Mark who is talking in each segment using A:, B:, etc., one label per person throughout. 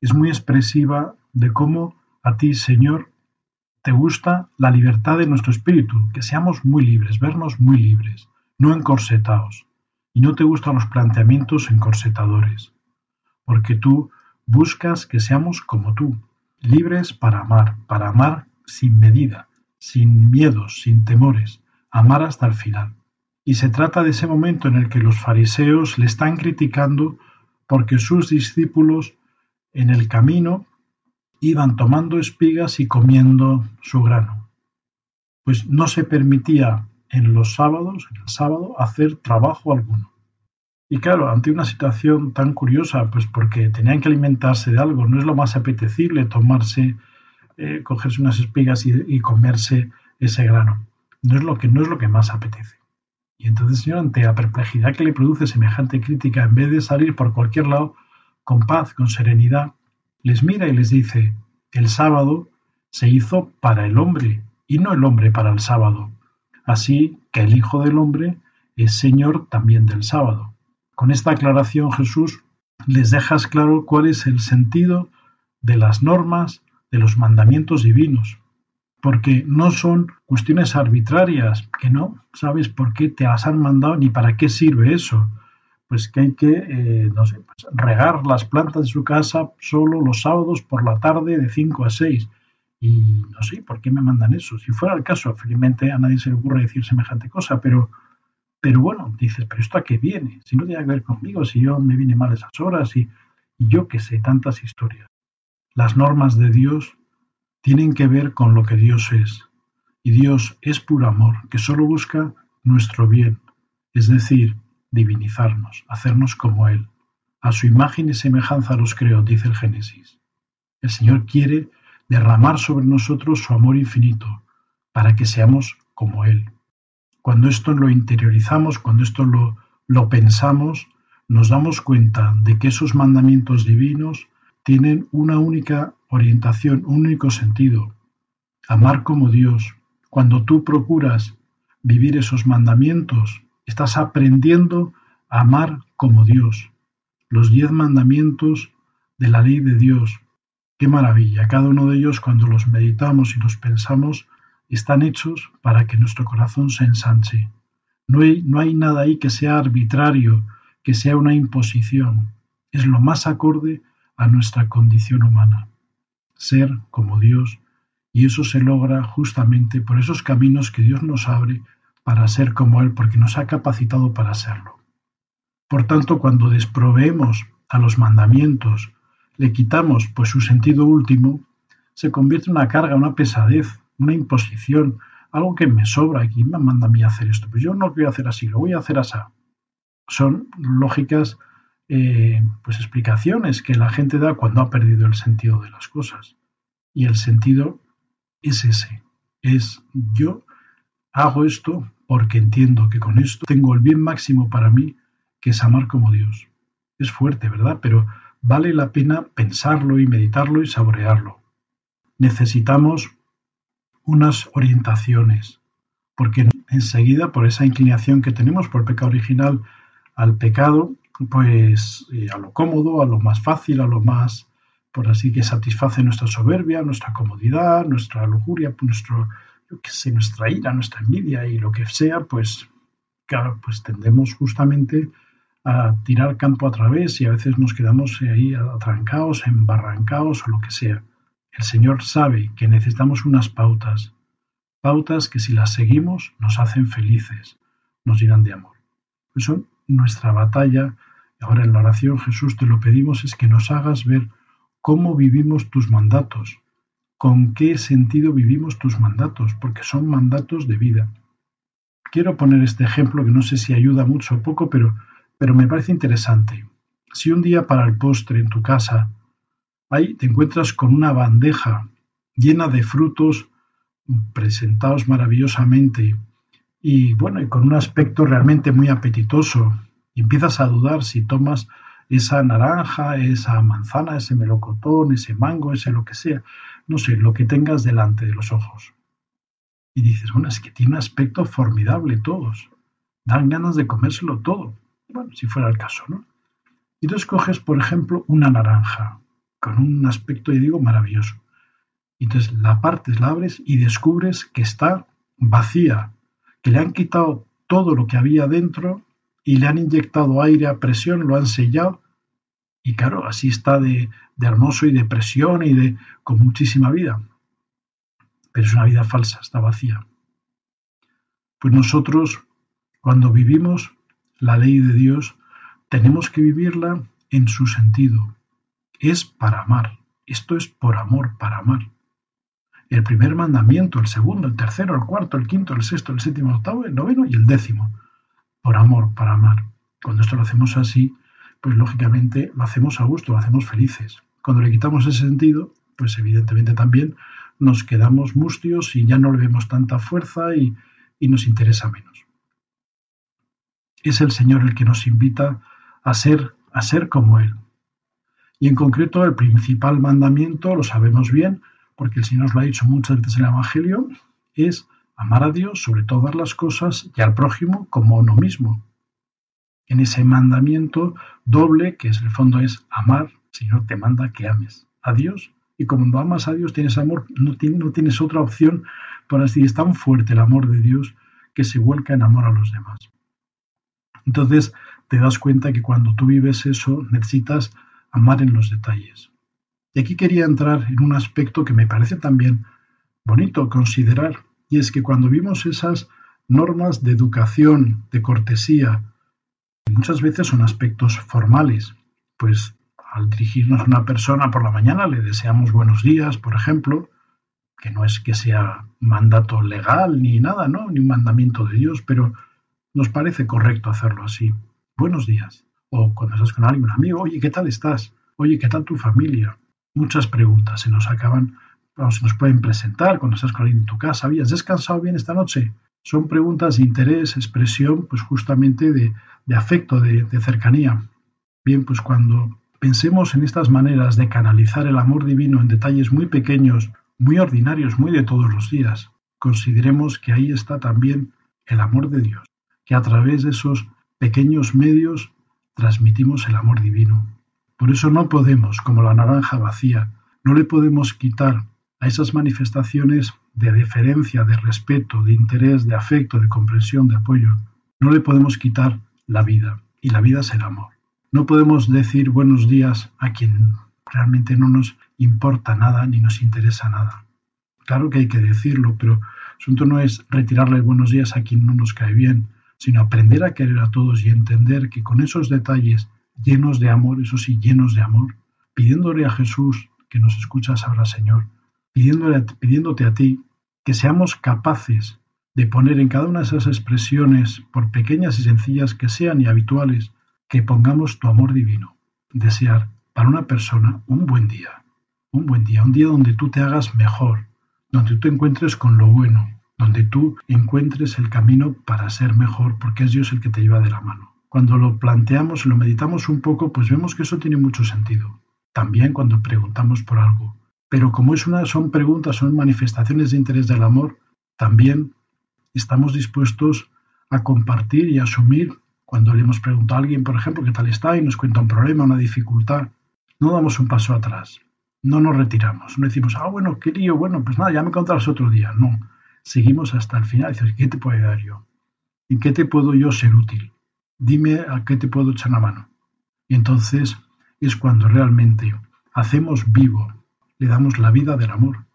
A: es muy expresiva de cómo a ti, Señor, te gusta la libertad de nuestro espíritu, que seamos muy libres, vernos muy libres, no encorsetados, y no te gustan los planteamientos encorsetadores, porque tú buscas que seamos como tú, libres para amar, para amar sin medida, sin miedos, sin temores, amar hasta el final. Y se trata de ese momento en el que los fariseos le están criticando porque sus discípulos en el camino iban tomando espigas y comiendo su grano. Pues no se permitía en los sábados, el sábado, hacer trabajo alguno. Y claro, ante una situación tan curiosa, pues porque tenían que alimentarse de algo, no es lo más apetecible tomarse, eh, cogerse unas espigas y, y, comerse ese grano. No es lo que no es lo que más apetece. Y entonces, Señor, ante la perplejidad que le produce semejante crítica, en vez de salir por cualquier lado con paz, con serenidad, les mira y les dice, el sábado se hizo para el hombre y no el hombre para el sábado. Así que el Hijo del Hombre es Señor también del sábado. Con esta aclaración Jesús les dejas claro cuál es el sentido de las normas, de los mandamientos divinos, porque no son cuestiones arbitrarias, que no sabes por qué te las han mandado ni para qué sirve eso, pues que hay que, eh, no sé, pues regar las plantas de su casa solo los sábados por la tarde de 5 a 6. Y no sé, ¿por qué me mandan eso? Si fuera el caso, felizmente a nadie se le ocurre decir semejante cosa, pero, pero bueno, dices, ¿pero esto a qué viene? Si no tiene que ver conmigo, si yo me viene mal esas horas y, y yo qué sé, tantas historias. Las normas de Dios tienen que ver con lo que Dios es. Y Dios es puro amor, que solo busca nuestro bien, es decir, divinizarnos, hacernos como Él. A su imagen y semejanza los creó, dice el Génesis. El Señor quiere derramar sobre nosotros su amor infinito, para que seamos como Él. Cuando esto lo interiorizamos, cuando esto lo, lo pensamos, nos damos cuenta de que esos mandamientos divinos tienen una única orientación, un único sentido, amar como Dios. Cuando tú procuras vivir esos mandamientos, Estás aprendiendo a amar como Dios. Los diez mandamientos de la ley de Dios. Qué maravilla. Cada uno de ellos, cuando los meditamos y los pensamos, están hechos para que nuestro corazón se ensanche. No hay, no hay nada ahí que sea arbitrario, que sea una imposición. Es lo más acorde a nuestra condición humana. Ser como Dios. Y eso se logra justamente por esos caminos que Dios nos abre para ser como Él, porque nos ha capacitado para serlo. Por tanto, cuando desproveemos a los mandamientos, le quitamos pues su sentido último, se convierte en una carga, una pesadez, una imposición, algo que me sobra, ¿quién me manda a mí hacer esto? Pues yo no lo voy a hacer así, lo voy a hacer así. Son lógicas eh, pues explicaciones que la gente da cuando ha perdido el sentido de las cosas. Y el sentido es ese, es yo hago esto porque entiendo que con esto tengo el bien máximo para mí, que es amar como Dios. Es fuerte, ¿verdad? Pero vale la pena pensarlo y meditarlo y saborearlo. Necesitamos unas orientaciones, porque enseguida, por esa inclinación que tenemos por el pecado original al pecado, pues eh, a lo cómodo, a lo más fácil, a lo más, por así que satisface nuestra soberbia, nuestra comodidad, nuestra lujuria, nuestro, que sé, nuestra ira, nuestra envidia y lo que sea, pues claro, pues tendemos justamente a tirar campo a través y a veces nos quedamos ahí atrancados, embarrancados o lo que sea. El Señor sabe que necesitamos unas pautas, pautas que si las seguimos nos hacen felices, nos llenan de amor. Pues son nuestra batalla. Ahora en la oración Jesús te lo pedimos es que nos hagas ver cómo vivimos tus mandatos, con qué sentido vivimos tus mandatos, porque son mandatos de vida. Quiero poner este ejemplo que no sé si ayuda mucho o poco, pero, pero me parece interesante. Si un día para el postre en tu casa ahí te encuentras con una bandeja llena de frutos presentados maravillosamente y bueno, y con un aspecto realmente muy apetitoso. Y empiezas a dudar si tomas esa naranja, esa manzana, ese melocotón, ese mango, ese lo que sea, no sé, lo que tengas delante de los ojos. Y dices, bueno, es que tiene un aspecto formidable todos. Dan ganas de comérselo todo. Bueno, si fuera el caso, ¿no? Y tú escoges, por ejemplo, una naranja, con un aspecto, y digo, maravilloso. Y entonces la partes, la abres y descubres que está vacía, que le han quitado todo lo que había dentro y le han inyectado aire a presión, lo han sellado y claro, así está de, hermoso y de presión y de con muchísima vida. Pero es una vida falsa, está vacía. Pues nosotros, cuando vivimos la ley de Dios, tenemos que vivirla en su sentido. Es para amar. Esto es por amor, para amar el primer mandamiento, el segundo, el tercero, el cuarto, el quinto, el sexto, el séptimo, el octavo, el noveno y el décimo, por amor, para amar. Cuando esto lo hacemos así, pues lógicamente lo hacemos a gusto, lo hacemos felices. Cuando le quitamos ese sentido, pues evidentemente también nos quedamos mustios y ya no le vemos tanta fuerza y, y nos interesa menos. Es el Señor el que nos invita a ser, a ser como Él. Y en concreto el principal mandamiento, lo sabemos bien, porque el Señor nos lo ha dicho muchas veces en el Evangelio, es amar a Dios sobre todas las cosas y al prójimo como a uno mismo. En ese mandamiento doble, que es el fondo es amar, el Señor te manda que ames a Dios y no amas a Dios tienes amor, no, no tienes otra opción para decir, es tan fuerte el amor de Dios que se vuelca en amor a los demás. Entonces te das cuenta que cuando tú vives eso necesitas amar en los detalles. Y aquí quería entrar en un aspecto que me parece también bonito considerar, y es que cuando vimos esas normas de educación, de cortesía, muchas veces son aspectos formales, pues al dirigirnos a una persona por la mañana le deseamos buenos días, por ejemplo, que no es que sea mandato legal ni nada, ¿no? Ni un mandamiento de Dios, pero nos parece correcto hacerlo así. Buenos días. O cuando estás con alguien, un amigo, oye, ¿qué tal estás? Oye, ¿qué tal tu familia? muchas preguntas se nos acaban, o se nos pueden presentar cuando estás con alguien en tu casa. ¿Habías descansado bien esta noche? Son preguntas de interés, expresión, pues justamente de, afecto, de, cercanía. Bien, pues cuando pensemos en estas maneras de canalizar el amor divino en detalles muy pequeños, muy ordinarios, muy de todos los días, consideremos que ahí está también el amor de Dios, que a través de esos pequeños medios transmitimos el amor divino. Por eso no podemos, como la naranja vacía, no le podemos quitar a esas manifestaciones de deferencia, de respeto, de interés, de afecto, de comprensión, de apoyo, no le podemos quitar la vida, y la vida es el amor. No podemos decir buenos días a quien realmente no nos importa nada ni nos interesa nada. Claro que hay que decirlo, pero el asunto no es retirarle buenos días a quien no nos cae bien, sino aprender a querer a todos y entender que con esos detalles llenos de amor, eso sí, llenos de amor, pidiéndole a Jesús, que nos escuchas ahora, Señor, pidiéndole, pidiéndote a ti que seamos capaces de poner en cada una de esas expresiones, por pequeñas y sencillas que sean y habituales, que pongamos tu amor divino. Desear para una persona un buen día, un buen día, un día donde tú te hagas mejor, donde tú te encuentres con lo bueno, donde tú encuentres el camino para ser mejor, porque es Dios el que te lleva de la mano. Cuando lo planteamos y lo meditamos un poco, pues vemos que eso tiene mucho sentido. También cuando preguntamos por algo. Pero como es una, son preguntas, son manifestaciones de interés del amor, también estamos dispuestos a compartir y asumir cuando le hemos preguntado a alguien, por ejemplo, qué tal está y nos cuenta un problema, una dificultad. No damos un paso atrás, no nos retiramos, no decimos, ah, bueno, qué lío, bueno, pues nada, ya me contarás otro día. No, seguimos hasta el final. Dices, ¿qué te puedo dar yo? ¿En qué te puedo yo ser útil? dime a qué te puedo echar la mano. Y entonces es cuando realmente hacemos vivo, le damos la vida del amor.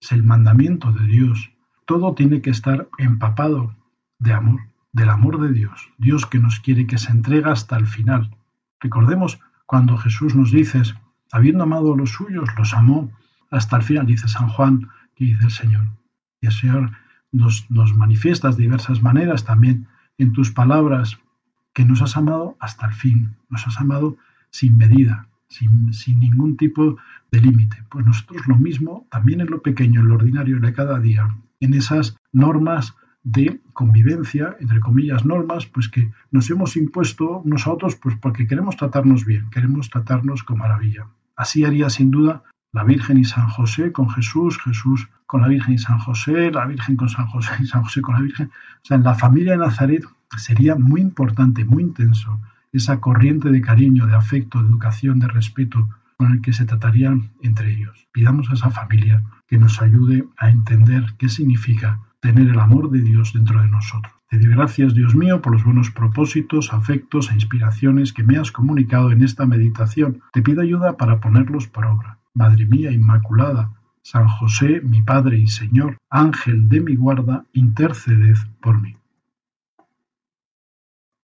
A: Es el mandamiento de Dios. Todo tiene que estar empapado de amor, del amor de Dios. Dios que nos quiere que se entrega hasta el final. Recordemos cuando Jesús nos dice, habiendo amado a los suyos, los amó hasta el final, dice San Juan, que dice el Señor. Y el Señor nos, nos manifiestas de diversas maneras también en tus palabras que nos has amado hasta el fin, nos has amado sin medida, sin, sin ningún tipo de límite. Pues nosotros lo mismo, también en lo pequeño, en lo ordinario de cada día, en esas normas de convivencia, entre comillas, normas, pues que nos hemos impuesto unos a otros, pues porque queremos tratarnos bien, queremos tratarnos con maravilla. Así haría sin duda la Virgen y San José con Jesús, Jesús con la Virgen y San José, la Virgen con San José y San José con la Virgen. O sea, en la familia de Nazaret sería muy importante, muy intenso, esa corriente de cariño, de afecto, de educación, de respeto con el que se tratarían entre ellos. Pidamos a esa familia que nos ayude a entender qué significa tener el amor de Dios dentro de nosotros. Te doy gracias, Dios mío, por los buenos propósitos, afectos e inspiraciones que me has comunicado en esta meditación. Te pido ayuda para ponerlos por obra. Madre mía Inmaculada, San José, mi Padre y Señor, Ángel de mi guarda, interceded por mí.